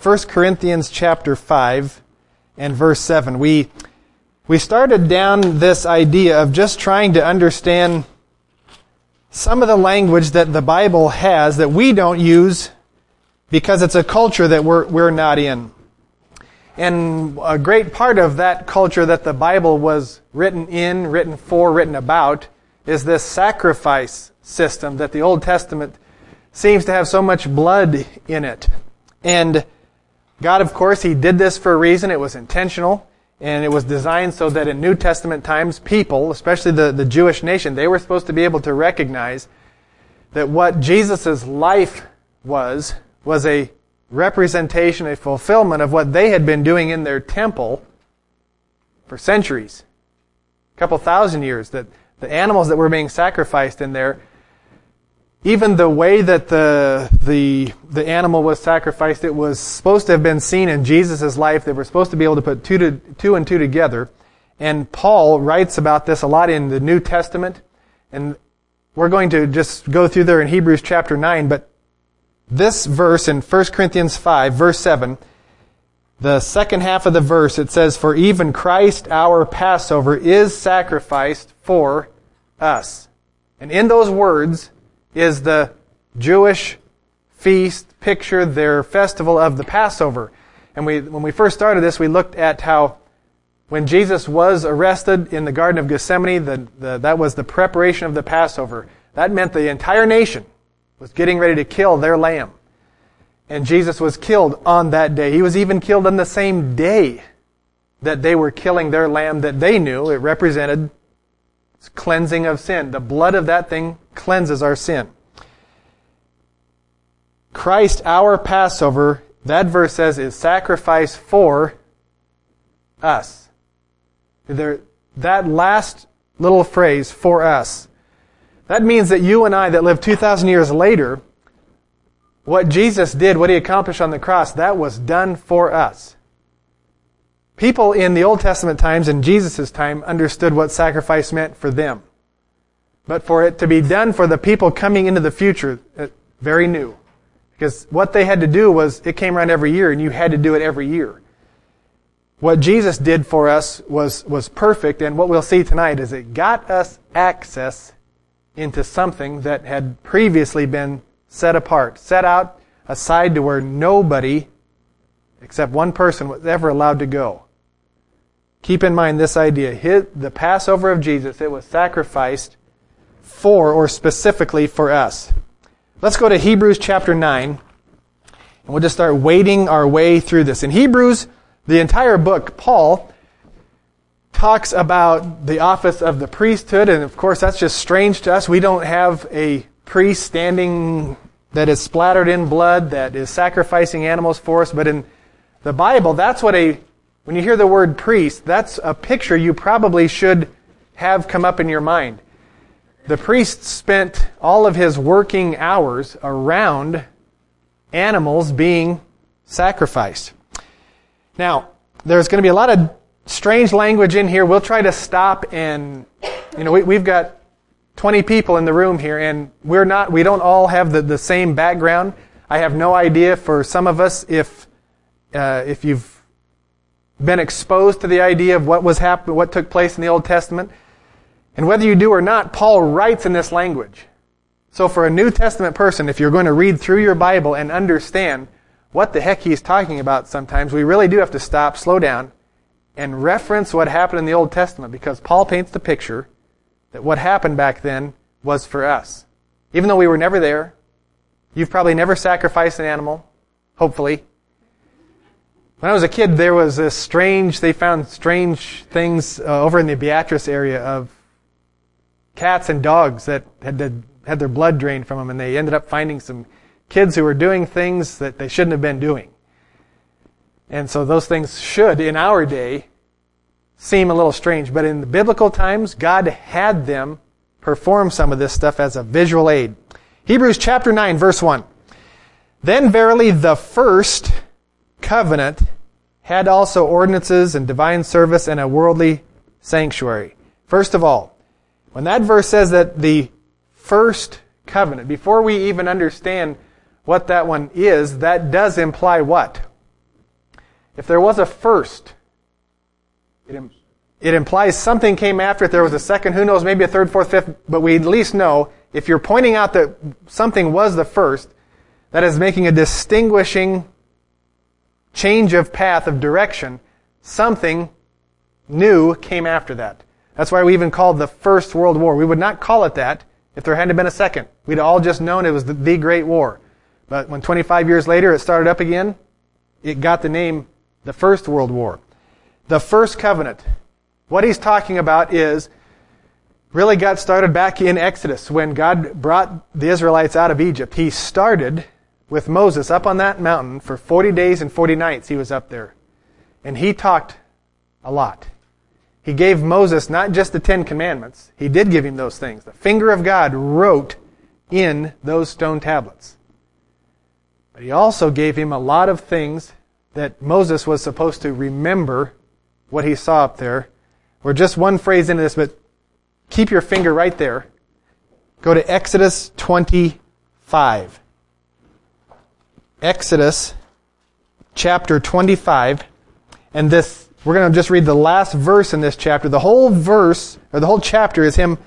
1 Corinthians chapter 5 and verse 7. We, we started down this idea of just trying to understand some of the language that the Bible has that we don't use because it's a culture that we're, we're not in. And a great part of that culture that the Bible was written in, written for, written about is this sacrifice system that the Old Testament seems to have so much blood in it. And God, of course, He did this for a reason. It was intentional. And it was designed so that in New Testament times, people, especially the, the Jewish nation, they were supposed to be able to recognize that what Jesus' life was, was a representation, a fulfillment of what they had been doing in their temple for centuries. A couple thousand years. That the animals that were being sacrificed in there even the way that the, the, the animal was sacrificed, it was supposed to have been seen in Jesus' life. They were supposed to be able to put two, to, two and two together. And Paul writes about this a lot in the New Testament. And we're going to just go through there in Hebrews chapter 9. But this verse in 1 Corinthians 5, verse 7, the second half of the verse, it says, For even Christ our Passover is sacrificed for us. And in those words, is the Jewish feast picture, their festival of the Passover. And we, when we first started this, we looked at how when Jesus was arrested in the Garden of Gethsemane, the, the, that was the preparation of the Passover. That meant the entire nation was getting ready to kill their lamb. And Jesus was killed on that day. He was even killed on the same day that they were killing their lamb that they knew. It represented cleansing of sin. The blood of that thing cleanses our sin. Christ, our Passover, that verse says, is sacrifice for us. There, that last little phrase, for us, that means that you and I that live 2,000 years later, what Jesus did, what he accomplished on the cross, that was done for us. People in the Old Testament times and Jesus' time understood what sacrifice meant for them. But for it to be done for the people coming into the future, uh, very new. Because what they had to do was, it came around every year and you had to do it every year. What Jesus did for us was, was perfect and what we'll see tonight is it got us access into something that had previously been set apart, set out aside to where nobody except one person was ever allowed to go. Keep in mind this idea. His, the Passover of Jesus, it was sacrificed for or specifically for us. Let's go to Hebrews chapter 9, and we'll just start wading our way through this. In Hebrews, the entire book, Paul talks about the office of the priesthood, and of course that's just strange to us. We don't have a priest standing that is splattered in blood, that is sacrificing animals for us, but in the Bible, that's what a when you hear the word priest, that's a picture you probably should have come up in your mind. The priest spent all of his working hours around animals being sacrificed. Now, there's going to be a lot of strange language in here. We'll try to stop and, you know, we, have got 20 people in the room here and we're not, we don't all have the, the same background. I have no idea for some of us if, uh, if you've been exposed to the idea of what was happening, what took place in the Old Testament. And whether you do or not, Paul writes in this language. So for a New Testament person, if you're going to read through your Bible and understand what the heck he's talking about sometimes, we really do have to stop, slow down, and reference what happened in the Old Testament because Paul paints the picture that what happened back then was for us. Even though we were never there, you've probably never sacrificed an animal, hopefully. When I was a kid, there was this strange, they found strange things uh, over in the Beatrice area of cats and dogs that had, had their blood drained from them, and they ended up finding some kids who were doing things that they shouldn't have been doing. And so those things should, in our day, seem a little strange. But in the biblical times, God had them perform some of this stuff as a visual aid. Hebrews chapter 9, verse 1. Then verily the first covenant had also ordinances and divine service and a worldly sanctuary. First of all, when that verse says that the first covenant, before we even understand what that one is, that does imply what? If there was a first, it, Im- it implies something came after it. There was a second, who knows, maybe a third, fourth, fifth, but we at least know if you're pointing out that something was the first, that is making a distinguishing change of path, of direction. Something new came after that. That's why we even called the First World War. We would not call it that if there hadn't been a second. We'd all just known it was the, the Great War. But when 25 years later it started up again, it got the name the First World War. The First Covenant. What he's talking about is really got started back in Exodus when God brought the Israelites out of Egypt. He started with Moses up on that mountain for 40 days and 40 nights he was up there. And he talked a lot. He gave Moses not just the Ten Commandments, he did give him those things. The finger of God wrote in those stone tablets. But he also gave him a lot of things that Moses was supposed to remember what he saw up there. Or just one phrase into this, but keep your finger right there. Go to Exodus 25. Exodus chapter 25. And this we're going to just read the last verse in this chapter. The whole verse, or the whole chapter, is him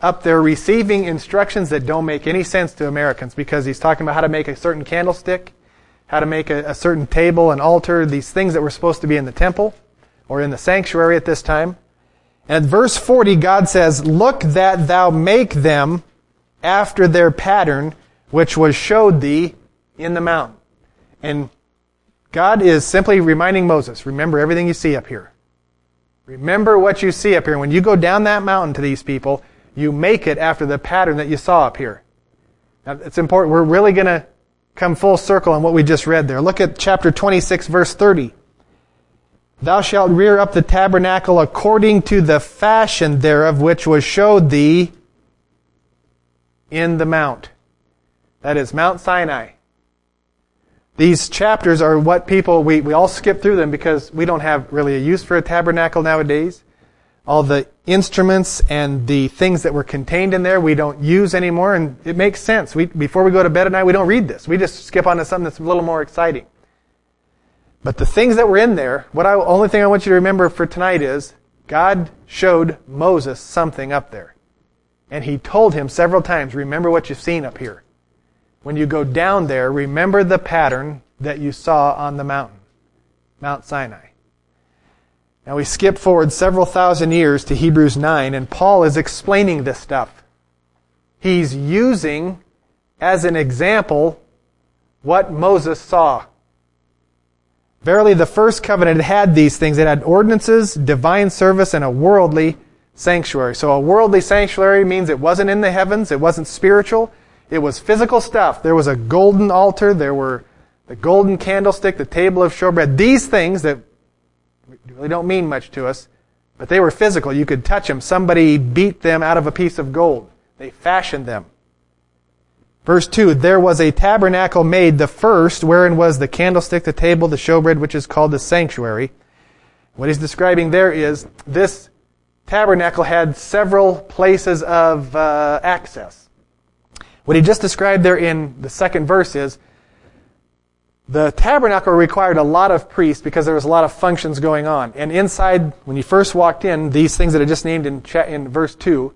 up there receiving instructions that don't make any sense to Americans because he's talking about how to make a certain candlestick, how to make a, a certain table, an altar, these things that were supposed to be in the temple or in the sanctuary at this time. And at verse 40, God says, Look that thou make them after their pattern, which was showed thee in the mountain. And God is simply reminding Moses, remember everything you see up here. Remember what you see up here. When you go down that mountain to these people, you make it after the pattern that you saw up here. Now, it's important. We're really going to come full circle on what we just read there. Look at chapter 26, verse 30. Thou shalt rear up the tabernacle according to the fashion thereof which was showed thee in the mount. That is Mount Sinai. These chapters are what people, we, we all skip through them because we don't have really a use for a tabernacle nowadays. All the instruments and the things that were contained in there we don't use anymore, and it makes sense. We, before we go to bed at night, we don't read this. We just skip on to something that's a little more exciting. But the things that were in there, what I, only thing I want you to remember for tonight is God showed Moses something up there. And he told him several times, remember what you've seen up here. When you go down there, remember the pattern that you saw on the mountain, Mount Sinai. Now we skip forward several thousand years to Hebrews 9, and Paul is explaining this stuff. He's using as an example what Moses saw. Verily, the first covenant had these things. It had ordinances, divine service, and a worldly sanctuary. So a worldly sanctuary means it wasn't in the heavens, it wasn't spiritual, it was physical stuff. There was a golden altar. There were the golden candlestick, the table of showbread. These things that really don't mean much to us, but they were physical. You could touch them. Somebody beat them out of a piece of gold. They fashioned them. Verse 2, there was a tabernacle made, the first, wherein was the candlestick, the table, the showbread, which is called the sanctuary. What he's describing there is this tabernacle had several places of uh, access. What he just described there in the second verse is the tabernacle required a lot of priests because there was a lot of functions going on. And inside, when you first walked in, these things that I just named in, in verse 2,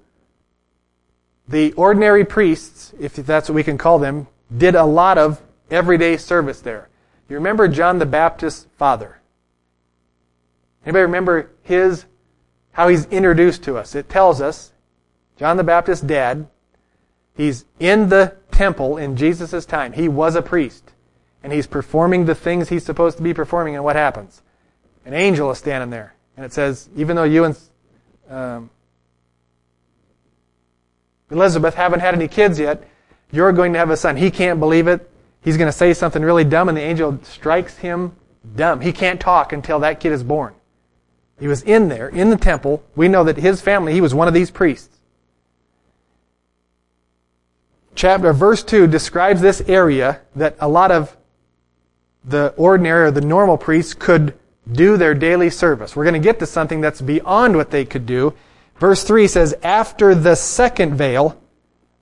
the ordinary priests, if that's what we can call them, did a lot of everyday service there. You remember John the Baptist's father? Anybody remember his, how he's introduced to us? It tells us, John the Baptist's dad He's in the temple in Jesus' time. He was a priest. And he's performing the things he's supposed to be performing, and what happens? An angel is standing there. And it says, even though you and um, Elizabeth haven't had any kids yet, you're going to have a son. He can't believe it. He's going to say something really dumb, and the angel strikes him dumb. He can't talk until that kid is born. He was in there, in the temple. We know that his family, he was one of these priests chapter, verse 2 describes this area that a lot of the ordinary or the normal priests could do their daily service. We're going to get to something that's beyond what they could do. Verse 3 says, After the second veil,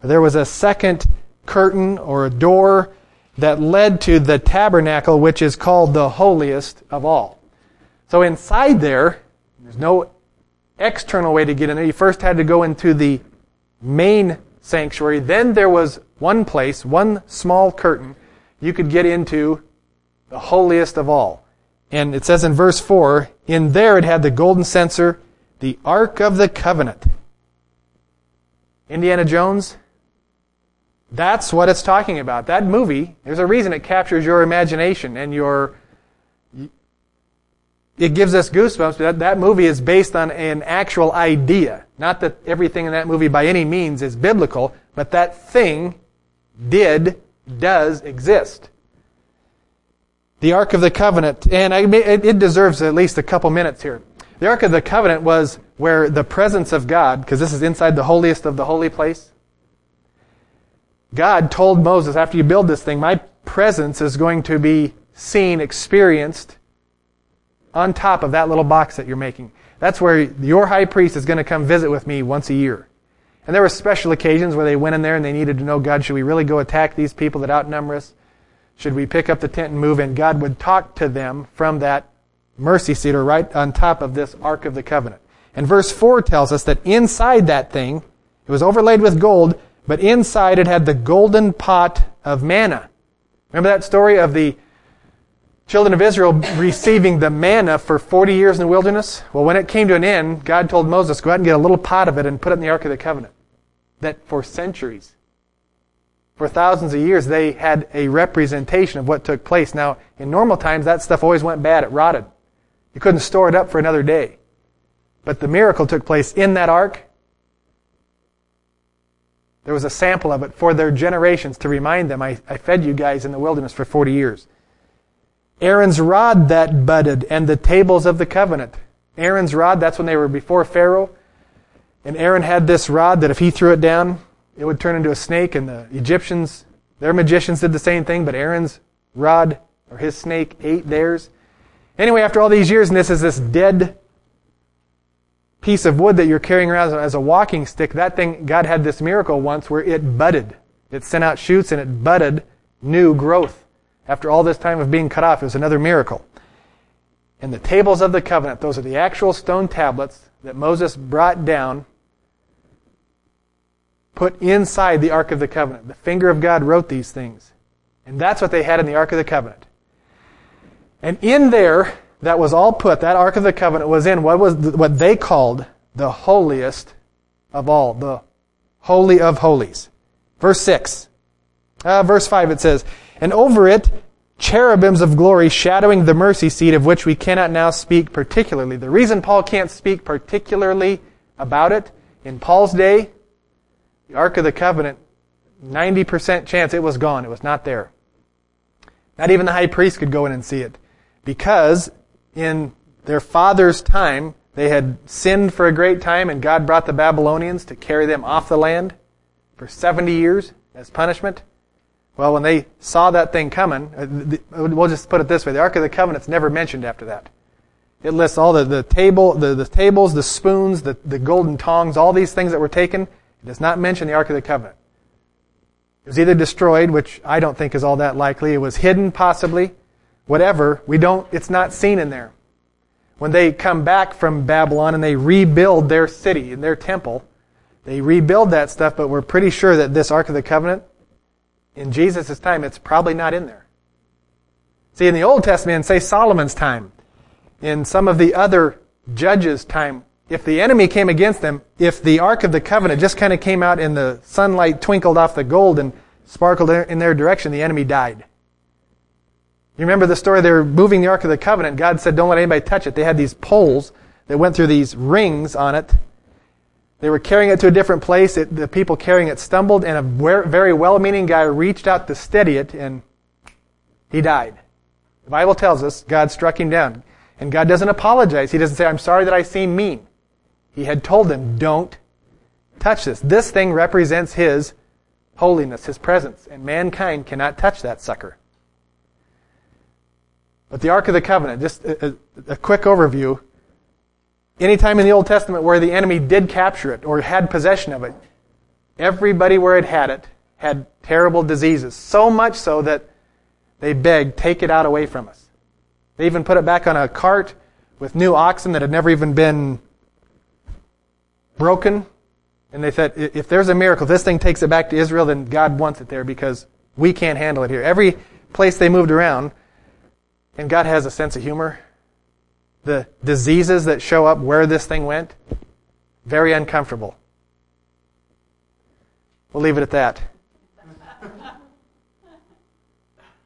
there was a second curtain or a door that led to the tabernacle, which is called the holiest of all. So inside there, there's no external way to get in there. You first had to go into the main sanctuary. Then there was one place, one small curtain, you could get into the holiest of all. And it says in verse 4, in there it had the golden censer, the Ark of the Covenant. Indiana Jones, that's what it's talking about. That movie, there's a reason it captures your imagination and your it gives us goosebumps. That, that movie is based on an actual idea. Not that everything in that movie by any means is biblical, but that thing did, does exist. The Ark of the Covenant, and I, it deserves at least a couple minutes here. The Ark of the Covenant was where the presence of God, because this is inside the holiest of the holy place, God told Moses, after you build this thing, my presence is going to be seen, experienced on top of that little box that you're making. That's where your high priest is going to come visit with me once a year. And there were special occasions where they went in there and they needed to know, God, should we really go attack these people that outnumber us? Should we pick up the tent and move? And God would talk to them from that mercy seat or right on top of this Ark of the Covenant. And verse 4 tells us that inside that thing, it was overlaid with gold, but inside it had the golden pot of manna. Remember that story of the children of Israel receiving the manna for 40 years in the wilderness? Well, when it came to an end, God told Moses, go out and get a little pot of it and put it in the Ark of the Covenant. That for centuries, for thousands of years, they had a representation of what took place. Now, in normal times, that stuff always went bad. It rotted. You couldn't store it up for another day. But the miracle took place in that ark. There was a sample of it for their generations to remind them, I, I fed you guys in the wilderness for 40 years. Aaron's rod that budded, and the tables of the covenant. Aaron's rod, that's when they were before Pharaoh. And Aaron had this rod that if he threw it down, it would turn into a snake, and the Egyptians, their magicians did the same thing, but Aaron's rod, or his snake, ate theirs. Anyway, after all these years, and this is this dead piece of wood that you're carrying around as a walking stick, that thing, God had this miracle once where it budded. It sent out shoots and it budded new growth. After all this time of being cut off, it was another miracle. And the tables of the covenant, those are the actual stone tablets that Moses brought down, put inside the Ark of the Covenant. The finger of God wrote these things. And that's what they had in the Ark of the Covenant. And in there, that was all put, that Ark of the Covenant was in what was what they called the holiest of all, the Holy of Holies. Verse 6. Uh, verse 5 it says, and over it cherubims of glory shadowing the mercy seat of which we cannot now speak particularly. The reason Paul can't speak particularly about it, in Paul's day, the Ark of the Covenant, 90% chance it was gone. It was not there. Not even the high priest could go in and see it. Because in their father's time, they had sinned for a great time and God brought the Babylonians to carry them off the land for 70 years as punishment. Well, when they saw that thing coming, uh, we'll just put it this way: the Ark of the Covenant's never mentioned after that. It lists all the, the table, the, the tables, the spoons, the, the golden tongs, all these things that were taken. It does not mention the Ark of the Covenant. It was either destroyed, which I don't think is all that likely. It was hidden, possibly. Whatever. We don't, it's not seen in there. When they come back from Babylon and they rebuild their city and their temple, they rebuild that stuff, but we're pretty sure that this Ark of the Covenant in Jesus' time, it's probably not in there. See, in the Old Testament, say Solomon's time, in some of the other judges' time, if the enemy came against them, if the Ark of the Covenant just kind of came out and the sunlight twinkled off the gold and sparkled in their direction, the enemy died. You remember the story? They were moving the Ark of the Covenant. God said, don't let anybody touch it. They had these poles that went through these rings on it they were carrying it to a different place. It, the people carrying it stumbled, and a very well meaning guy reached out to steady it, and he died. The Bible tells us God struck him down. And God doesn't apologize. He doesn't say, I'm sorry that I seem mean. He had told them, don't touch this. This thing represents His holiness, His presence, and mankind cannot touch that sucker. But the Ark of the Covenant, just a, a, a quick overview. Anytime in the Old Testament where the enemy did capture it or had possession of it, everybody where it had it had terrible diseases. So much so that they begged, take it out away from us. They even put it back on a cart with new oxen that had never even been broken. And they said, if there's a miracle, this thing takes it back to Israel, then God wants it there because we can't handle it here. Every place they moved around, and God has a sense of humor. The diseases that show up where this thing went, very uncomfortable. We'll leave it at that.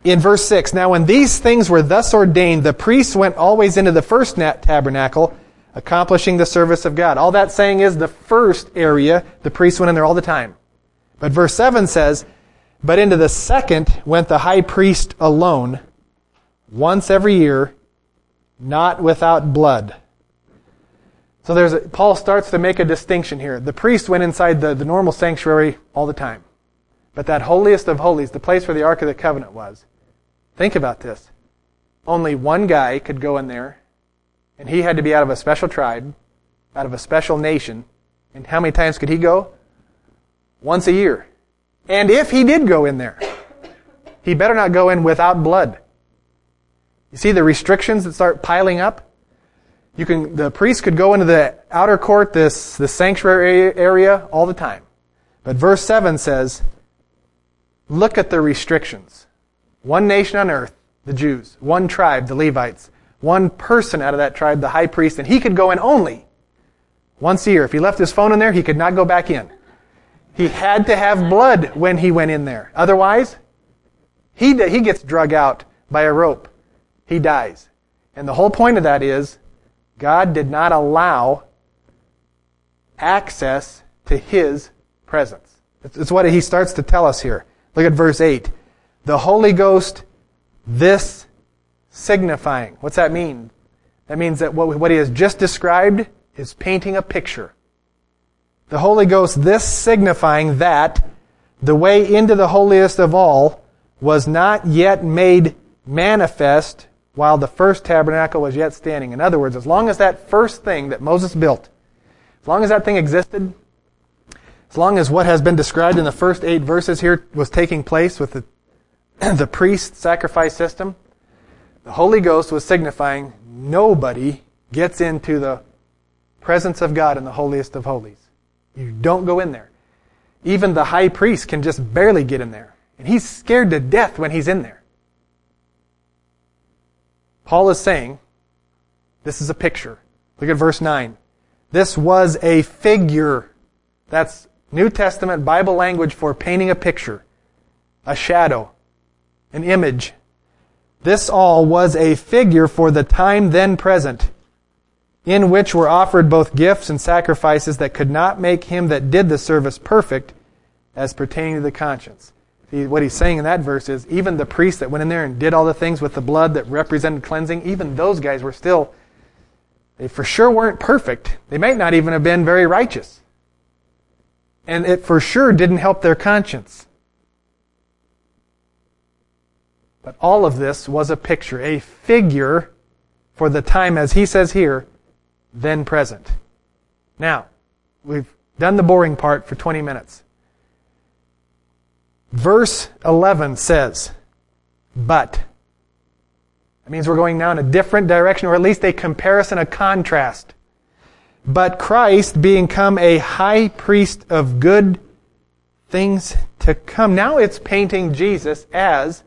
In verse 6, now when these things were thus ordained, the priests went always into the first tabernacle, accomplishing the service of God. All that saying is the first area, the priests went in there all the time. But verse 7 says, but into the second went the high priest alone, once every year, not without blood. So there's a, Paul starts to make a distinction here. The priest went inside the, the normal sanctuary all the time. But that holiest of holies, the place where the Ark of the Covenant was, think about this. Only one guy could go in there, and he had to be out of a special tribe, out of a special nation. And how many times could he go? Once a year. And if he did go in there, he better not go in without blood. You see the restrictions that start piling up? You can, the priest could go into the outer court, this, the sanctuary area all the time. But verse 7 says, look at the restrictions. One nation on earth, the Jews. One tribe, the Levites. One person out of that tribe, the high priest, and he could go in only once a year. If he left his phone in there, he could not go back in. He had to have blood when he went in there. Otherwise, he, he gets drug out by a rope. He dies. And the whole point of that is God did not allow access to his presence. It's what he starts to tell us here. Look at verse 8. The Holy Ghost, this signifying. What's that mean? That means that what, he has just described is painting a picture. The Holy Ghost, this signifying that the way into the holiest of all was not yet made manifest while the first tabernacle was yet standing. In other words, as long as that first thing that Moses built, as long as that thing existed, as long as what has been described in the first eight verses here was taking place with the, the priest sacrifice system, the Holy Ghost was signifying nobody gets into the presence of God in the holiest of holies. You don't go in there. Even the high priest can just barely get in there. And he's scared to death when he's in there. Paul is saying, this is a picture. Look at verse 9. This was a figure. That's New Testament Bible language for painting a picture, a shadow, an image. This all was a figure for the time then present in which were offered both gifts and sacrifices that could not make him that did the service perfect as pertaining to the conscience. What he's saying in that verse is even the priests that went in there and did all the things with the blood that represented cleansing, even those guys were still, they for sure weren't perfect. They might not even have been very righteous. And it for sure didn't help their conscience. But all of this was a picture, a figure for the time, as he says here, then present. Now, we've done the boring part for 20 minutes. Verse 11 says, but. That means we're going now in a different direction, or at least a comparison, a contrast. But Christ, being come a high priest of good things to come. Now it's painting Jesus as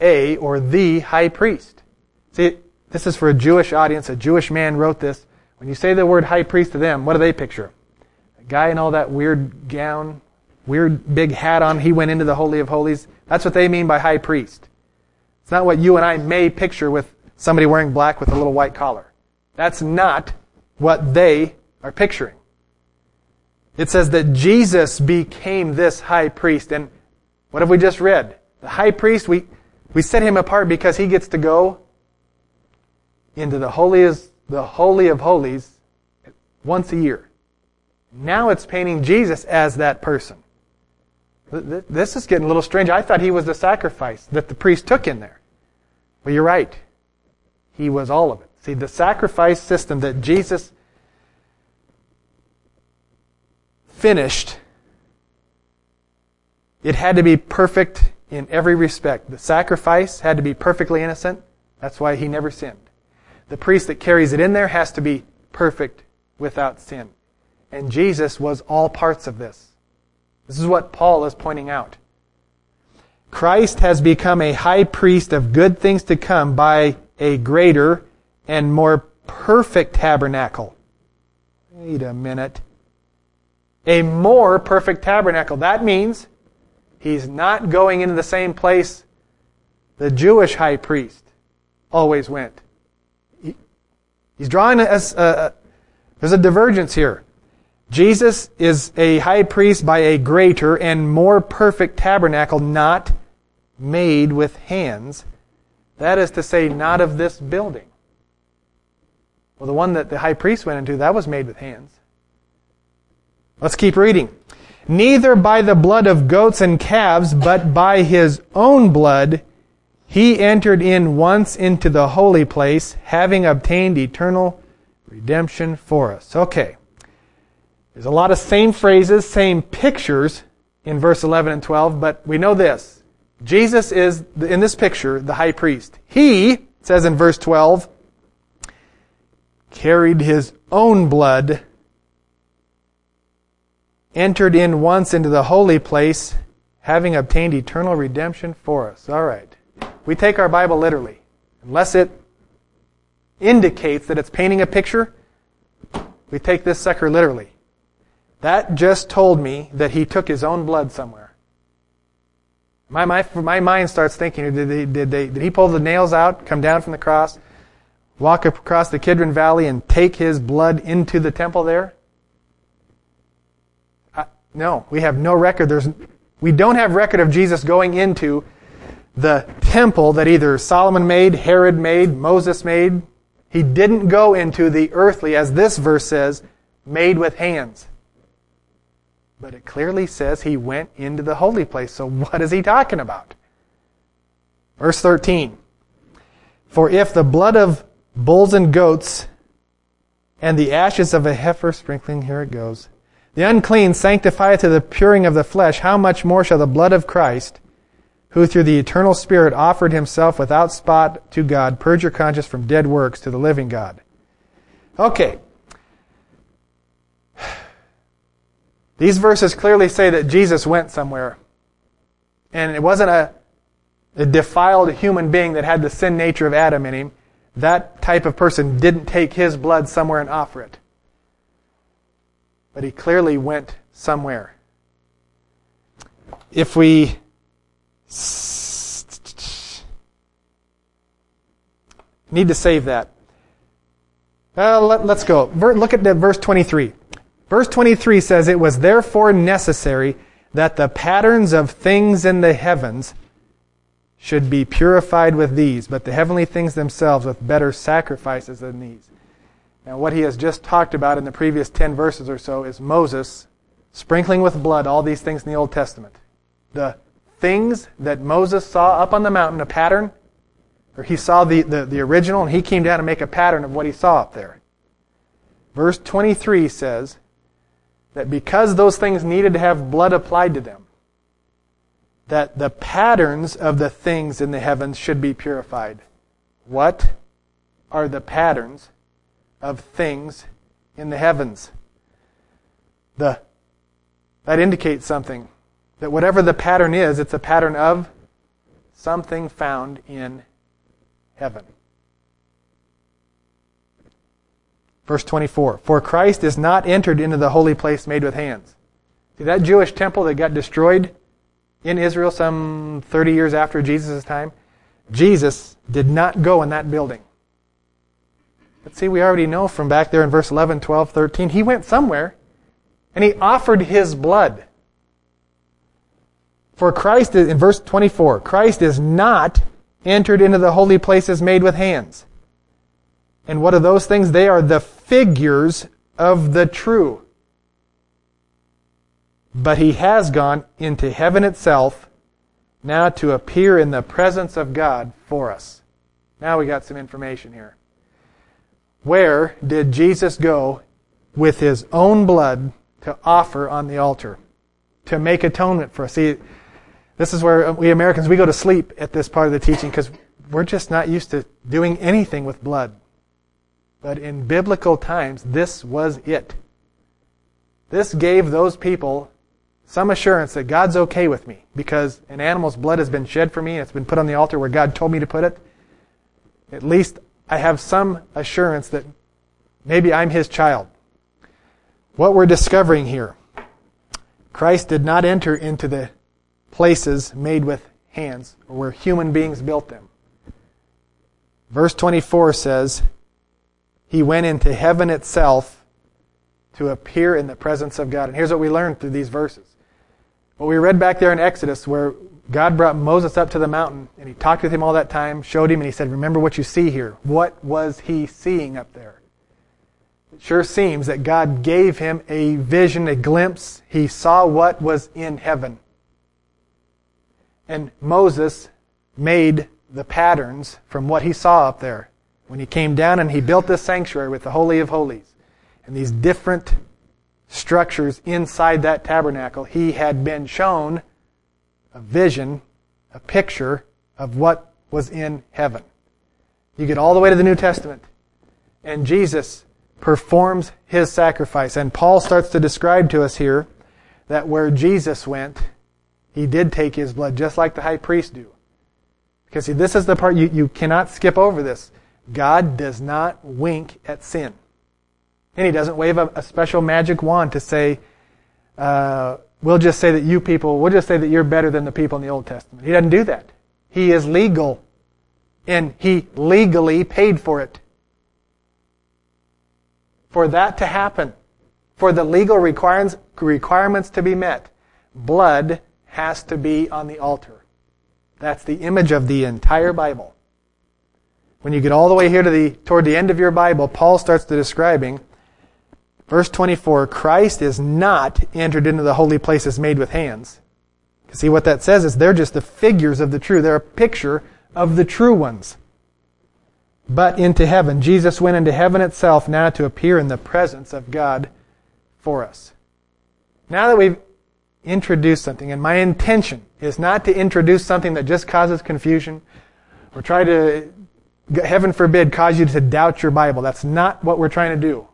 a or the high priest. See, this is for a Jewish audience. A Jewish man wrote this. When you say the word high priest to them, what do they picture? A guy in all that weird gown, weird big hat on. He went into the Holy of Holies. That's what they mean by high priest. It's not what you and I may picture with somebody wearing black with a little white collar. That's not what they are picturing. It says that Jesus became this high priest. And what have we just read? The high priest, we, we set him apart because he gets to go into the holiest, the holy of holies once a year. Now it's painting Jesus as that person. This is getting a little strange. I thought he was the sacrifice that the priest took in there. Well, you're right. He was all of it. See, the sacrifice system that Jesus finished, it had to be perfect in every respect. The sacrifice had to be perfectly innocent. That's why he never sinned. the priest that carries it in there has to be perfect without sin. And Jesus was all parts of this. This is what Paul is pointing out. Christ has become a high priest of good things to come by a greater and more perfect tabernacle. Wait a minute. A more perfect tabernacle. That means he's not going into the same place the Jewish high priest always went. he's drawing a, a, a, there's a divergence here. Jesus is a high priest by a greater and more perfect tabernacle, not made with hands. That is to say, not of this building. Well, the one that the high priest went into, that was made with hands. Let's keep reading. Neither by the blood of goats and calves, but by his own blood, he entered in once into the holy place, having obtained eternal redemption for us. Okay. There's a lot of same phrases, same pictures in verse 11 and 12, but we know this. Jesus is, in this picture, the high priest. He, says in verse 12, carried his own blood, entered in once into the holy place, having obtained eternal redemption for us. All right. We take our Bible literally. Unless it indicates that it's painting a picture, we take this sucker literally. That just told me that he took his own blood somewhere. My, my, my mind starts thinking, did, they, did, they, did he pull the nails out, come down from the cross, walk across the Kidron Valley, and take his blood into the temple there? Uh, no, we have no record. There's, we don't have record of Jesus going into the temple that either Solomon made, Herod made, Moses made. He didn't go into the earthly, as this verse says, made with hands. But it clearly says he went into the holy place. So what is he talking about? Verse 13. For if the blood of bulls and goats and the ashes of a heifer sprinkling, here it goes, the unclean sanctify to the puring of the flesh, how much more shall the blood of Christ, who through the eternal Spirit offered himself without spot to God, purge your conscience from dead works to the living God? Okay, These verses clearly say that Jesus went somewhere. And it wasn't a, a defiled human being that had the sin nature of Adam in him. That type of person didn't take his blood somewhere and offer it. But he clearly went somewhere. If we need to save that. Well, let, us go. Look at verse 23. Verse 23 says, It was therefore necessary that the patterns of things in the heavens should be purified with these, but the heavenly things themselves with better sacrifices than these. Now, what he has just talked about in the previous 10 verses or so is Moses sprinkling with blood all these things in the Old Testament. The things that Moses saw up on the mountain, a pattern, or he saw the, the, the original and he came down to make a pattern of what he saw up there. Verse 23 says, that because those things needed to have blood applied to them, that the patterns of the things in the heavens should be purified. What are the patterns of things in the heavens? The, that indicates something. That whatever the pattern is, it's a pattern of something found in heaven. Verse 24 For Christ is not entered into the holy place made with hands. See, that Jewish temple that got destroyed in Israel some 30 years after Jesus' time, Jesus did not go in that building. But see, we already know from back there in verse 11, 12, 13, he went somewhere and he offered his blood. For Christ, is, in verse 24, Christ is not entered into the holy places made with hands. And what are those things? They are the figures of the true. But he has gone into heaven itself now to appear in the presence of God for us. Now we got some information here. Where did Jesus go with his own blood to offer on the altar? To make atonement for us. See, this is where we Americans, we go to sleep at this part of the teaching because we're just not used to doing anything with blood. But in biblical times, this was it. This gave those people some assurance that God's okay with me because an animal's blood has been shed for me and it's been put on the altar where God told me to put it. At least I have some assurance that maybe I'm his child. What we're discovering here Christ did not enter into the places made with hands or where human beings built them. Verse 24 says, He went into heaven itself to appear in the presence of God. And here's what we learned through these verses. What we read back there in Exodus, where God brought Moses up to the mountain and he talked with him all that time, showed him, and he said, Remember what you see here. What was he seeing up there? It sure seems that God gave him a vision, a glimpse. He saw what was in heaven. And Moses made the patterns from what he saw up there when he came down and he built this sanctuary with the Holy of Holies and these different structures inside that tabernacle. He had been shown a vision, a picture of what was in heaven. You get all the way to the New Testament, and Jesus performs his sacrifice. And Paul starts to describe to us here that where Jesus went, he did take his blood, just like the high priest do. Because see, this is the part you, you cannot skip over this. God does not wink at sin. And he doesn't wave a, a special magic wand to say, uh, we'll just say that you people, we'll just say that you're better than the people in the Old Testament. He doesn't do that. He is legal. And he legally paid for it. For that to happen, for the legal requirements, requirements to be met, blood has to be on the altar. That's the image of the entire Bible. When you get all the way here to the toward the end of your Bible, Paul starts describing verse 24, Christ is not entered into the holy places made with hands. See what that says is they're just the figures of the true. They're a picture of the true ones. But into heaven. Jesus went into heaven itself now to appear in the presence of God for us. Now that we've introduced something, and my intention is not to introduce something that just causes confusion or try to, heaven forbid, cause you to doubt your Bible. That's not what we're trying to do.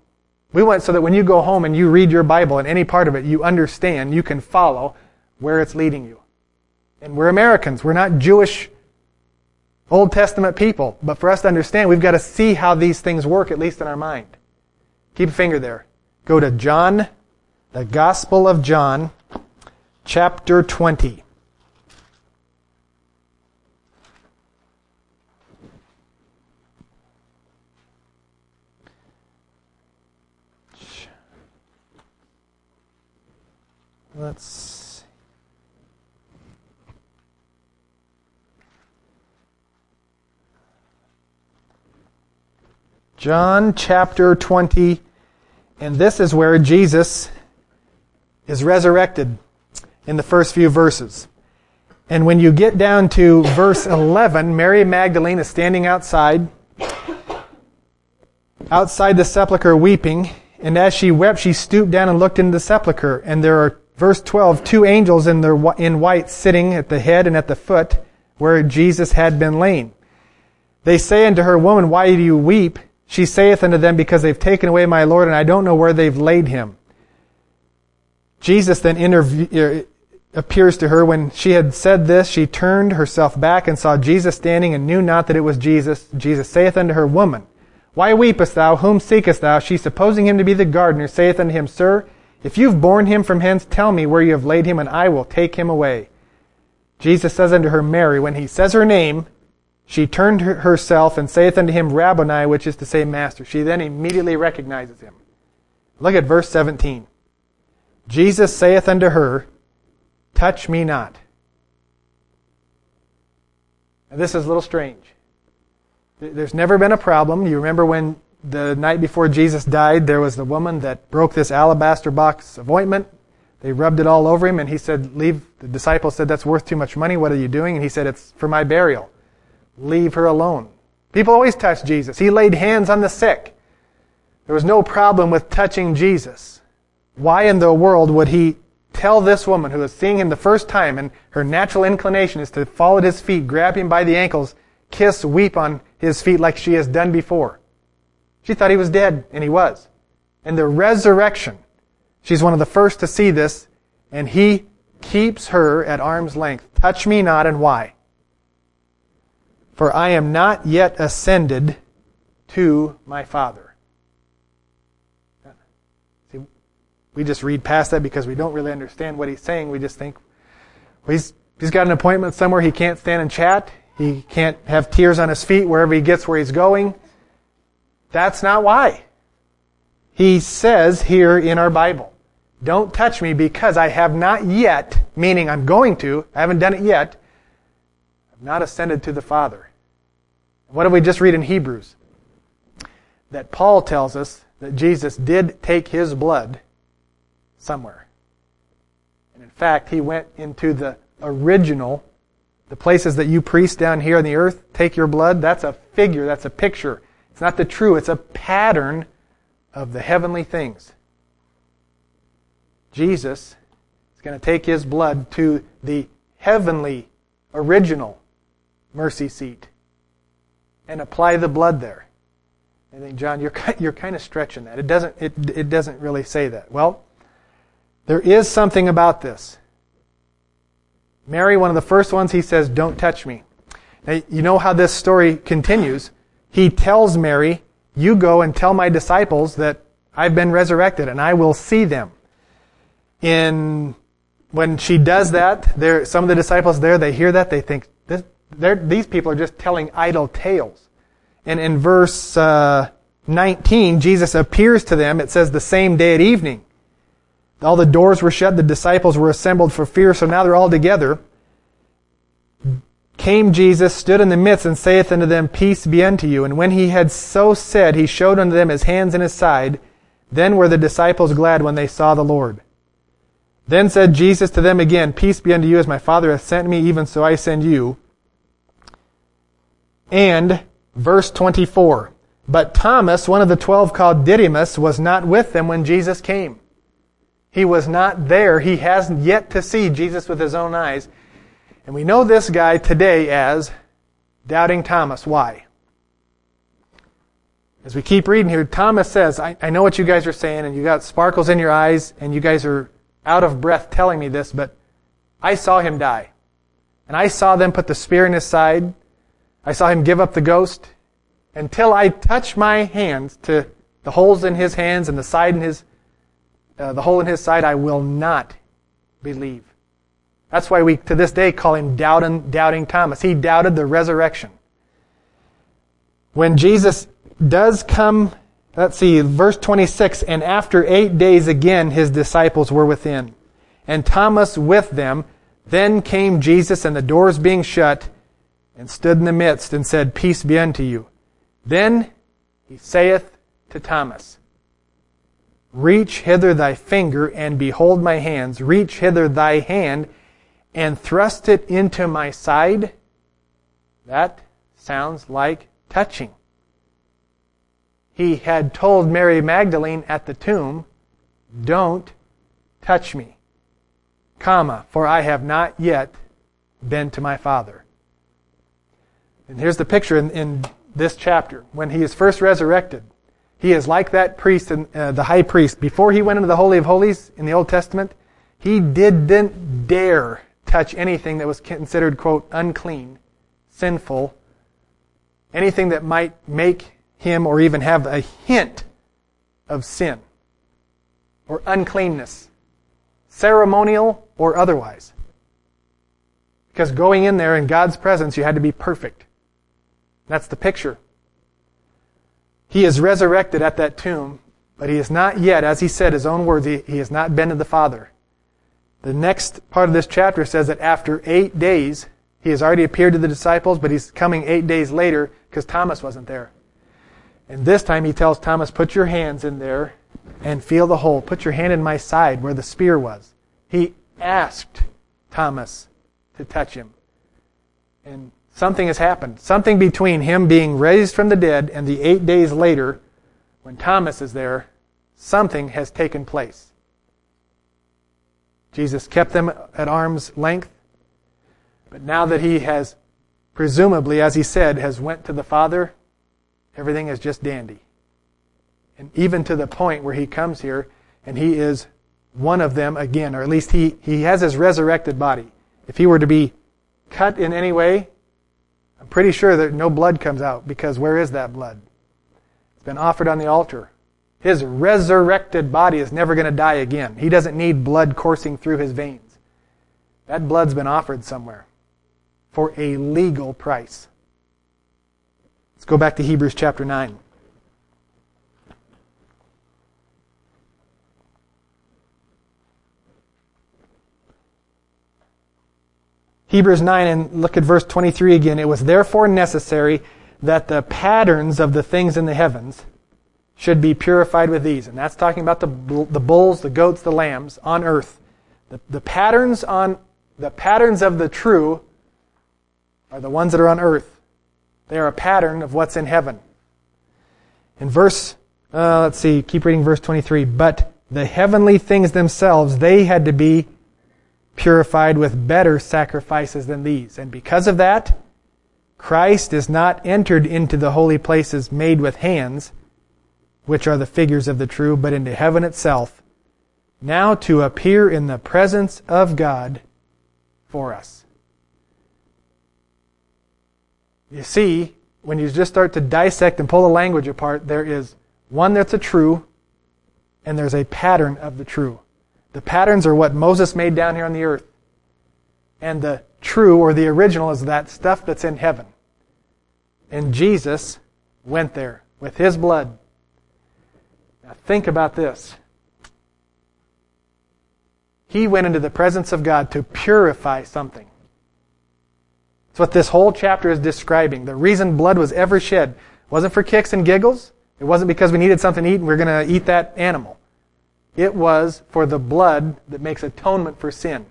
We want so that when you go home and you read your Bible and any part of it, you understand, you can follow where it's leading you. And we're Americans. We're not Jewish Old Testament people. But for us to understand, we've got to see how these things work, at least in our mind. Keep a finger there. Go to John, the Gospel of John, chapter 20. Let's John chapter 20, and this is where Jesus is resurrected in the first few verses. And when you get down to verse 11, Mary Magdalene is standing outside, outside the sepulchre weeping, and as she wept, she stooped down and looked into the sepulchre, and there are Verse 12, two angels in, their, in white sitting at the head and at the foot where Jesus had been laid. They say unto her, Woman, why do you weep? She saith unto them, Because they've taken away my Lord, and I don't know where they've laid him. Jesus then interview, uh, appears to her. When she had said this, she turned herself back and saw Jesus standing and knew not that it was Jesus. Jesus saith unto her, Woman, why weepest thou? Whom seekest thou? She, supposing him to be the gardener, saith unto him, Sir, if you've borne him from hence, tell me where you have laid him, and I will take him away. Jesus says unto her, Mary. When he says her name, she turned herself and saith unto him, Rabboni, which is to say, Master. She then immediately recognizes him. Look at verse 17. Jesus saith unto her, Touch me not. Now, this is a little strange. There's never been a problem. You remember when the night before Jesus died, there was the woman that broke this alabaster box of ointment. They rubbed it all over him, and he said, Leave. The disciples said, That's worth too much money. What are you doing? And he said, It's for my burial. Leave her alone. People always touch Jesus. He laid hands on the sick. There was no problem with touching Jesus. Why in the world would he tell this woman who is seeing him the first time and her natural inclination is to fall at his feet, grab him by the ankles, kiss, weep on his feet like she has done before? She thought he was dead, and he was. And the resurrection, she's one of the first to see this, and he keeps her at arm's length. Touch me not, and why? For I am not yet ascended to my Father. See, we just read past that because we don't really understand what he's saying. We just think, well, he's, he's got an appointment somewhere. He can't stand and chat. He can't have tears on his feet wherever he gets where he's going. That's not why. He says here in our Bible, don't touch me because I have not yet, meaning I'm going to, I haven't done it yet, I've not ascended to the Father. What did we just read in Hebrews? That Paul tells us that Jesus did take his blood somewhere. And in fact, he went into the original, the places that you priests down here on the earth take your blood. That's a figure, that's a picture. It's not the true, it's a pattern of the heavenly things. Jesus is going to take his blood to the heavenly, original mercy seat and apply the blood there. I think, Jon, you're, you're kind of stretching that. It doesn't, it, it doesn't really say that. Well, there is something about this. Mary, one of the first ones, he says, Don't touch me. Now, you know how this story continues. He tells Mary, You go and tell my disciples that I've been resurrected and I will see them. In when she does that, there some of the disciples there, they hear that, they think, these people are just telling idle tales. And in verse uh, 19, Jesus appears to them, it says, the same day at evening. All the doors were shut, the disciples were assembled for fear, so now they're all together. Came Jesus, stood in the midst, and saith unto them, Peace be unto you. And when he had so said, he showed unto them his hands and his side. Then were the disciples glad when they saw the Lord. Then said Jesus to them again, Peace be unto you, as my Father hath sent me, even so I send you. And verse 24. But Thomas, one of the twelve called Didymus, was not with them when Jesus came. He was not there. He hasn't yet to see Jesus with his own eyes. And we know this guy today as Doubting Thomas. Why? As we keep reading here, Thomas says, I, I know what you guys are saying, and you got sparkles in your eyes, and you guys are out of breath telling me this, but I saw him die. And I saw them put the spear in his side, I saw him give up the ghost. Until I touch my hands to the holes in his hands and the side in his, uh, the hole in his side, I will not believe. That's why we, to this day, call him doubting, doubting Thomas. He doubted the resurrection. When Jesus does come, let's see, verse 26, and after eight days again his disciples were within, and Thomas with them. Then came Jesus, and the doors being shut, and stood in the midst and said, Peace be unto you. Then he saith to Thomas, Reach hither thy finger and behold my hands. Reach hither thy hand and thrust it into my side. That sounds like touching. He had told Mary Magdalene at the tomb, Don't touch me, comma, for I have not yet been to my Father. And here's the picture in, in this chapter. When he is first resurrected, he is like that priest, and uh, the high priest. Before he went into the Holy of Holies in the Old Testament, he didn't dare touch anything that was considered, quote, unclean, sinful, anything that might make him or even have a hint of sin or uncleanness, ceremonial or otherwise. Because going in there in God's presence, you had to be perfect. That's the picture. He is resurrected at that tomb, but he is not yet, as he said his own words, he, he has not been to the Father. The next part of this chapter says that after eight days, he has already appeared to the disciples, but he's coming eight days later because Thomas wasn't there. And this time he tells Thomas, Put your hands in there and feel the hole. Put your hand in my side where the spear was. He asked Thomas to touch him. And something has happened. Something between him being raised from the dead and the eight days later, when Thomas is there, something has taken place. Jesus kept them at arm's length, but now that he has, presumably, as he said, has went to the Father, everything is just dandy. And even to the point where he comes here and he is one of them again, or at least he, he has his resurrected body. If he were to be cut in any way, I'm pretty sure that no blood comes out because where is that blood? It's been offered on the altar. His resurrected body is never going to die again. He doesn't need blood coursing through his veins. That blood's been offered somewhere for a legal price. Let's go back to Hebrews chapter 9. Hebrews 9 and look at verse 23 again. It was therefore necessary that the patterns of the things in the heavens should be purified with these. And that's talking about the, the bulls, the goats, the lambs on earth. The, the patterns on the patterns of the true are the ones that are on earth. They are a pattern of what's in heaven. In verse, uh, let's see, keep reading verse 23. But the heavenly things themselves, they had to be purified with better sacrifices than these. And because of that, Christ is not entered into the holy places made with hands, which are the figures of the true, but into heaven itself, now to appear in the presence of God for us. You see, when you just start to dissect and pull the language apart, there is one that's a true, and there's a pattern of the true. The patterns are what Moses made down here on the earth. And the true or the original is that stuff that's in heaven. And Jesus went there with his blood. Now think about this. He went into the presence of God to purify something. That's what this whole chapter is describing. The reason blood was ever shed wasn't for kicks and giggles. It wasn't because we needed something to eat and we are going to eat that animal. It was for the blood that makes atonement for sin.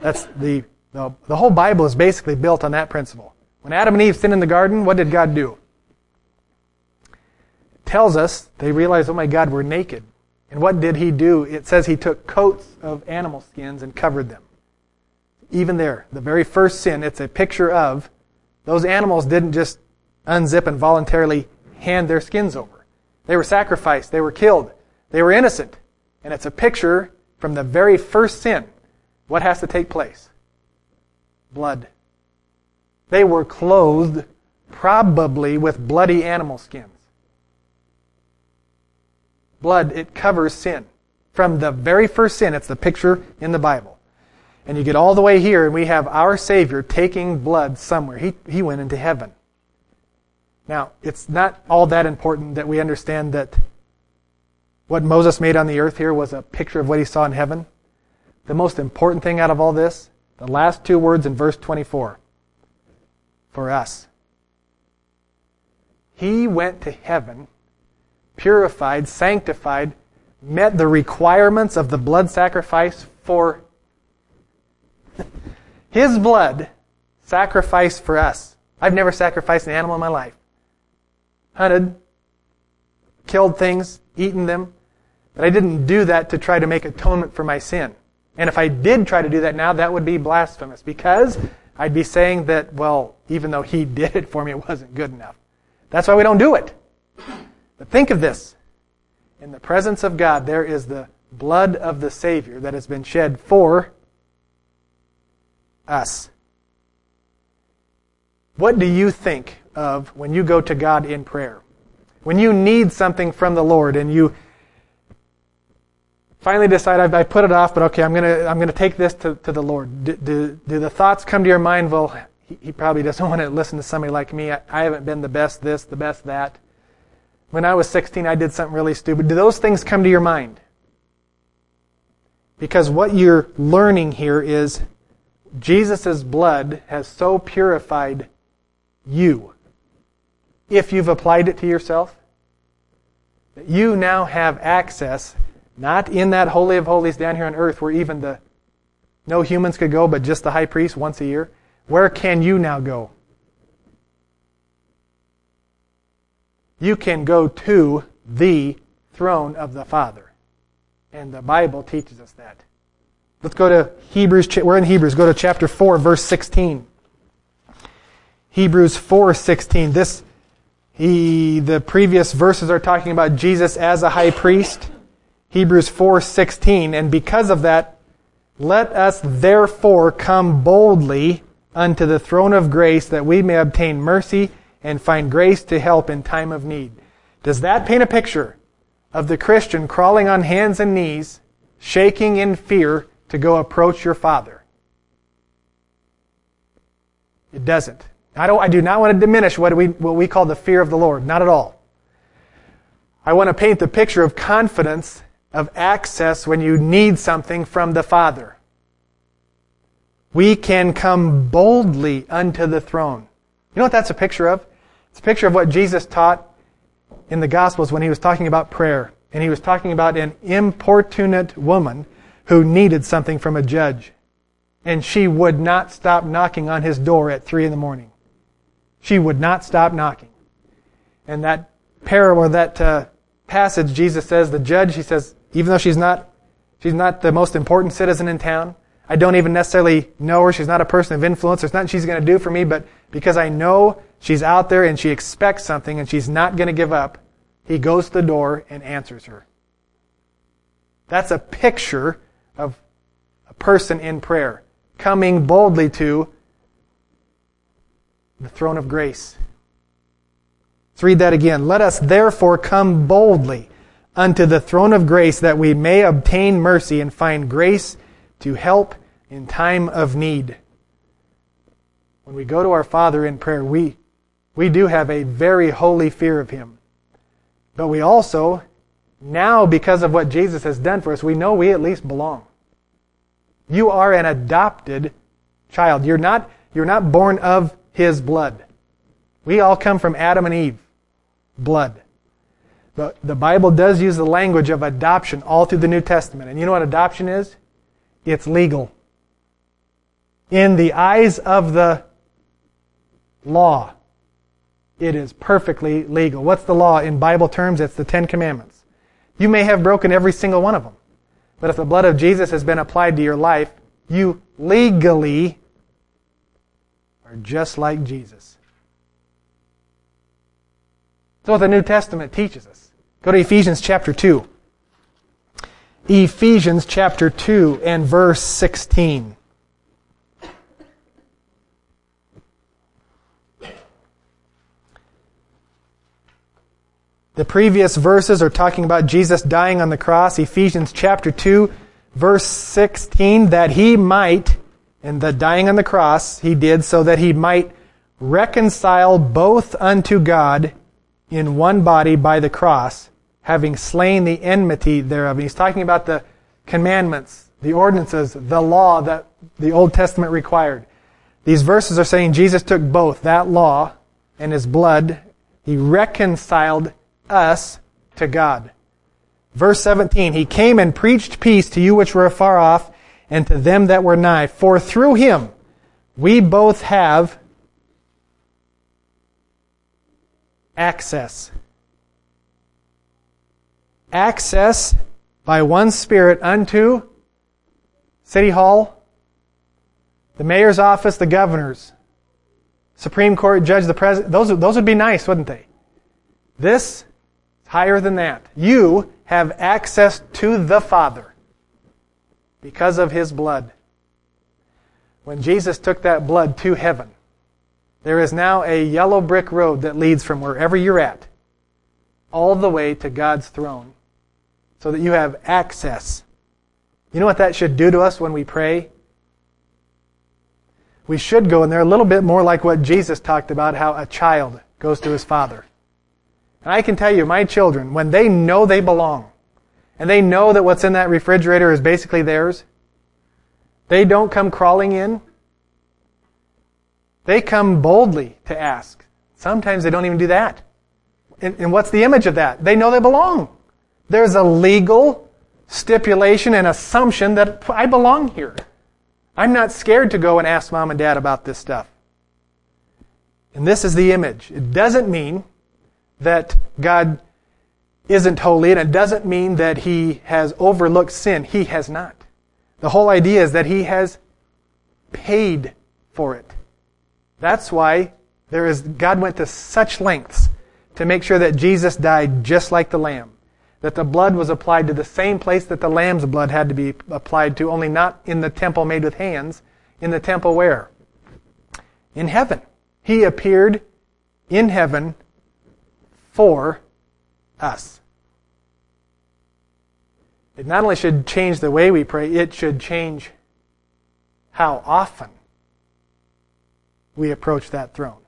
That's the, the, the whole Bible is basically built on that principle. When Adam and Eve sinned in the garden, what did God do? Tells us they realized, oh my God, we're naked. And what did he do? It says he took coats of animal skins and covered them. Even there, the very first sin, it's a picture of those animals didn't just unzip and voluntarily hand their skins over. They were sacrificed, they were killed. They were innocent. And it's a picture from the very first sin. What has to take place? Blood. They were clothed probably with bloody animal skins. Blood, it covers sin. From the very first sin, it's the picture in the Bible. And you get all the way here, and we have our Savior taking blood somewhere. He, he went into heaven. Now, it's not all that important that we understand that what Moses made on the earth here was a picture of what he saw in heaven. The most important thing out of all this, the last two words in verse 24 for us. He went to heaven, purified, sanctified, met the requirements of the blood sacrifice for his blood sacrificed for us. I've never sacrificed an animal in my life. Hunted, killed things, eaten them. But I didn't do that to try to make atonement for my sin. And if I did try to do that now, that would be blasphemous because I'd be saying that, well, even though he did it for me, it wasn't good enough. That's why we don't do it. But think of this. In the presence of God, there is the blood of the Savior that has been shed for us. What do you think of when you go to God in prayer? When you need something from the Lord and you finally decide I put it off, but okay, I'm gonna I'm gonna take this to, to the Lord. Do, do, do the thoughts come to your mind? Well, he, he probably doesn't want to listen to somebody like me. I, I haven't been the best this, the best that. When I was 16, I did something really stupid. Do those things come to your mind? Because what you're learning here is Jesus' blood has so purified you, if you've applied it to yourself, that you now have access not in that Holy of Holies down here on earth where even the no humans could go, but just the high priest once a year. Where can you now go? You can go to the throne of the Father. And the Bible teaches us that. Let's go to Hebrews. We're in Hebrews. Go to chapter 4, verse 16. Hebrews 4, 16. This He, the previous verses are talking about Jesus as a high priest. Hebrews 4:16 and because of that let us therefore come boldly unto the throne of grace that we may obtain mercy and find grace to help in time of need. Does that paint a picture of the Christian crawling on hands and knees, shaking in fear to go approach your Father? It doesn't. I, don't, I do not want to diminish what we, what we call the fear of the Lord. Not at all. I want to paint the picture of confidence, of access when you need something from the Father. We can come boldly unto the throne. You know what that's a picture of? It's a picture of what Jesus taught in the Gospels when he was talking about prayer. And he was talking about an importunate woman who needed something from a judge. And she would not stop knocking on his door at three in the morning. She would not stop knocking. And that parable, that uh, passage, Jesus says, the judge, he says, even though she's not, she's not the most important citizen in town, I don't even necessarily know her. She's not a person of influence. There's nothing she's going to do for me, but because I know she's out there and she expects something and she's not going to give up, he goes to the door and answers her. That's a picture of a person in prayer coming boldly to the throne of grace. Let's read that again. Let us therefore come boldly unto the throne of grace that we may obtain mercy and find grace to help in time of need. When we go to our Father in prayer, we, we do have a very holy fear of Him. But we also, now because of what Jesus has done for us, we know we at least belong. You are an adopted child. You're not, you're not born of his blood. We all come from Adam and Eve. Blood. But the Bible does use the language of adoption all through the New Testament. And you know what adoption is? It's legal. In the eyes of the law, it is perfectly legal. What's the law in Bible terms? It's the Ten Commandments. You may have broken every single one of them. But if the blood of Jesus has been applied to your life, you legally are just like Jesus. That's what the New Testament teaches us. Go to Ephesians chapter 2. Ephesians chapter 2 and verse 16. The previous verses are talking about Jesus dying on the cross. Ephesians chapter 2, verse 16, that he might, and the dying on the cross he did so that he might reconcile both unto God in one body by the cross, having slain the enmity thereof. And he's talking about the commandments, the ordinances, the law that the Old Testament required. These verses are saying Jesus took both that law and his blood. He reconciled us to God. Verse 17, He came and preached peace to you which were afar off, and to them that were nigh. For through Him we both have access. Access by one Spirit unto City Hall, the mayor's office, the governor's, Supreme Court judge, the president. Those, those would be nice, wouldn't they? This higher than that. You have access to the Father because of His blood. When Jesus took that blood to heaven, there is now a yellow brick road that leads from wherever you're at all the way to God's throne so that you have access. You know what that should do to us when we pray? We should go, in they're a little bit more like what Jesus talked about how a child goes to his father. And I can tell you, my children, when they know they belong, and they know that what's in that refrigerator is basically theirs, they don't come crawling in. They come boldly to ask. Sometimes they don't even do that. And, and what's the image of that? They know they belong. There's a legal stipulation and assumption that I belong here. I'm not scared to go and ask mom and dad about this stuff. And this is the image. It doesn't mean that God isn't holy, and it doesn't mean that He has overlooked sin. He has not. The whole idea is that He has paid for it. That's why there is, God went to such lengths to make sure that Jesus died just like the lamb. That the blood was applied to the same place that the lamb's blood had to be applied to, only not in the temple made with hands, in the temple where? In heaven. He appeared in heaven for us. It not only should change the way we pray, it should change how often we approach that throne.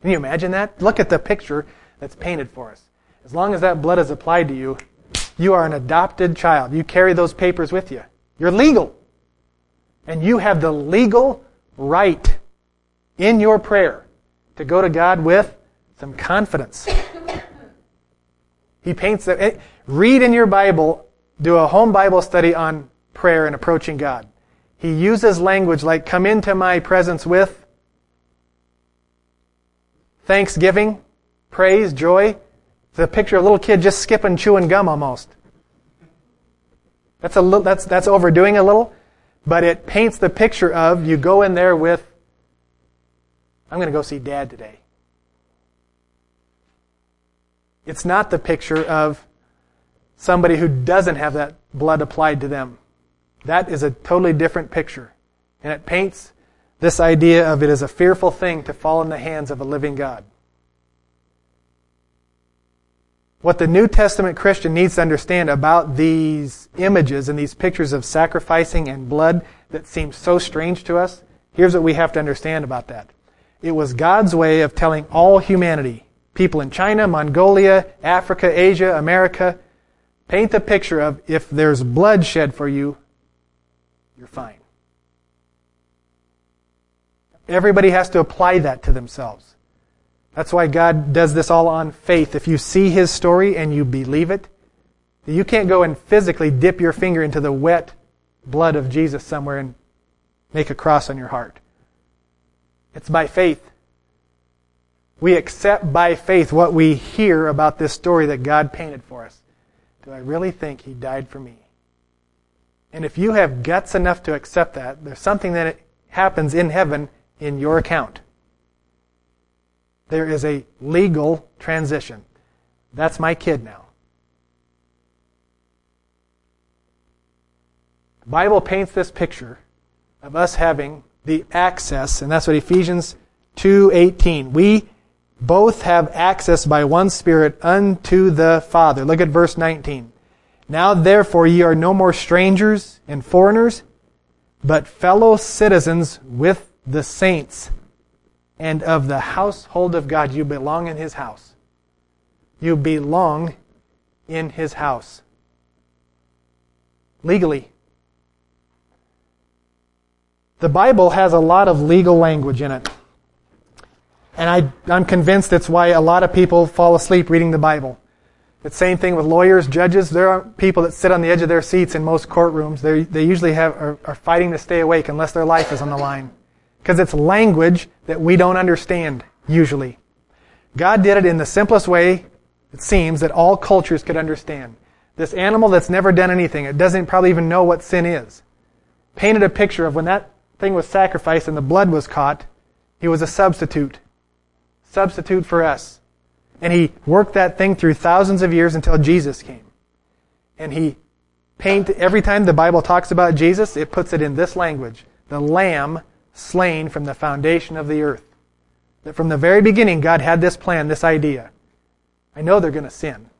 Can you imagine that? Look at the picture that's painted for us. As long as that blood is applied to you, you are an adopted child. You carry those papers with you. You're legal. And you have the legal right in your prayer to go to God with some confidence. He paints that. Eh, read in your Bible, do a home Bible study on prayer and approaching God. He uses language like, come into my presence with thanksgiving, praise, joy. The picture of a little kid just skipping, chewing gum almost. That's a little, that's, that's overdoing a little, but it paints the picture of you go in there with, I'm going to go see dad today. It's not the picture of somebody who doesn't have that blood applied to them. That is a totally different picture. And it paints this idea of it as a fearful thing to fall in the hands of a living God. What the New Testament Christian needs to understand about these images and these pictures of sacrificing and blood that seem so strange to us, here's what we have to understand about that. It was God's way of telling all humanity, people in China, Mongolia, Africa, Asia, America, paint the picture of if there's blood shed for you, you're fine. Everybody has to apply that to themselves. That's why God does this all on faith. If you see His story and you believe it, you can't go and physically dip your finger into the wet blood of Jesus somewhere and make a cross on your heart. It's by faith. We accept by faith what we hear about this story that God painted for us. Do I really think He died for me? And if you have guts enough to accept that, there's something that happens in heaven in your account there is a legal transition. That's my kid now. The Bible paints this picture of us having the access, and that's what Ephesians 2:18. We both have access by one Spirit unto the Father. Look at verse 19. Now therefore ye are no more strangers and foreigners, but fellow citizens with the saints and of the household of God. You belong in His house. You belong in His house. Legally. The Bible has a lot of legal language in it. And I, I'm convinced it's why a lot of people fall asleep reading the Bible. The same thing with lawyers, judges. There are people that sit on the edge of their seats in most courtrooms. They, they usually have, are, are fighting to stay awake unless their life is on the line because it's language that we don't understand usually. God did it in the simplest way, it seems, that all cultures could understand. This animal that's never done anything, it doesn't probably even know what sin is, painted a picture of when that thing was sacrificed and the blood was caught, he was a substitute. Substitute for us. And he worked that thing through thousands of years until Jesus came. And he paint every time the Bible talks about Jesus, it puts it in this language. The lamb slain from the foundation of the earth. That from the very beginning, God had this plan, this idea. I know they're going to sin.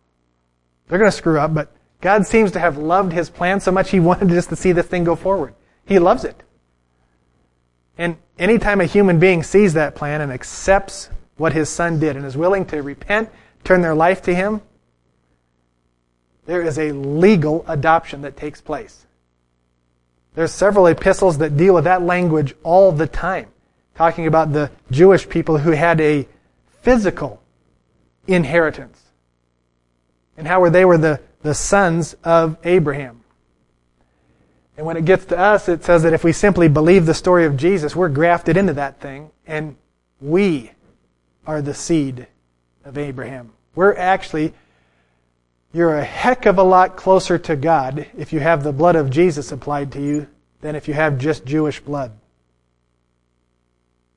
They're going to screw up, but God seems to have loved his plan so much he wanted just to see this thing go forward. He loves it. And anytime a human being sees that plan and accepts what his son did and is willing to repent, turn their life to him, there is a legal adoption that takes place. There's several epistles that deal with that language all the time, talking about the Jewish people who had a physical inheritance and how they were the, the sons of Abraham. And when it gets to us, it says that if we simply believe the story of Jesus, we're grafted into that thing, and we are the seed of Abraham. We're actually you're a heck of a lot closer to God if you have the blood of Jesus applied to you than if you have just Jewish blood.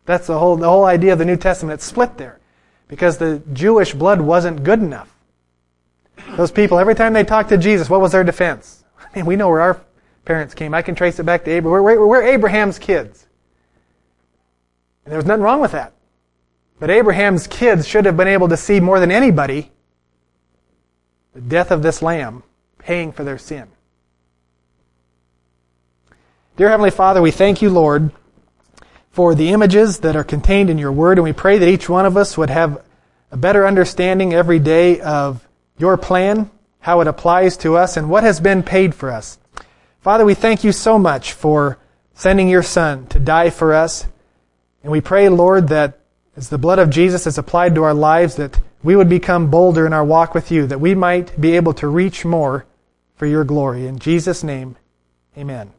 That's the whole, the whole idea of the New Testament. It's split there. because the Jewish blood wasn't good enough. Those people, every time they talked to Jesus, what was their defense? I mean, we know where our parents came. I can trace it back to Abraham. We're, we're Abraham's kids. And there was nothing wrong with that. But Abraham's kids should have been able to see more than anybody the death of this lamb paying for their sin. Dear Heavenly Father, we thank you, Lord, for the images that are contained in your word, and we pray that each one of us would have a better understanding every day of your plan, how it applies to us, and what has been paid for us. Father, we thank you so much for sending your Son to die for us. And we pray, Lord, that as the blood of Jesus is applied to our lives, that we would become bolder in our walk with you, that we might be able to reach more for your glory. In Jesus' name, amen.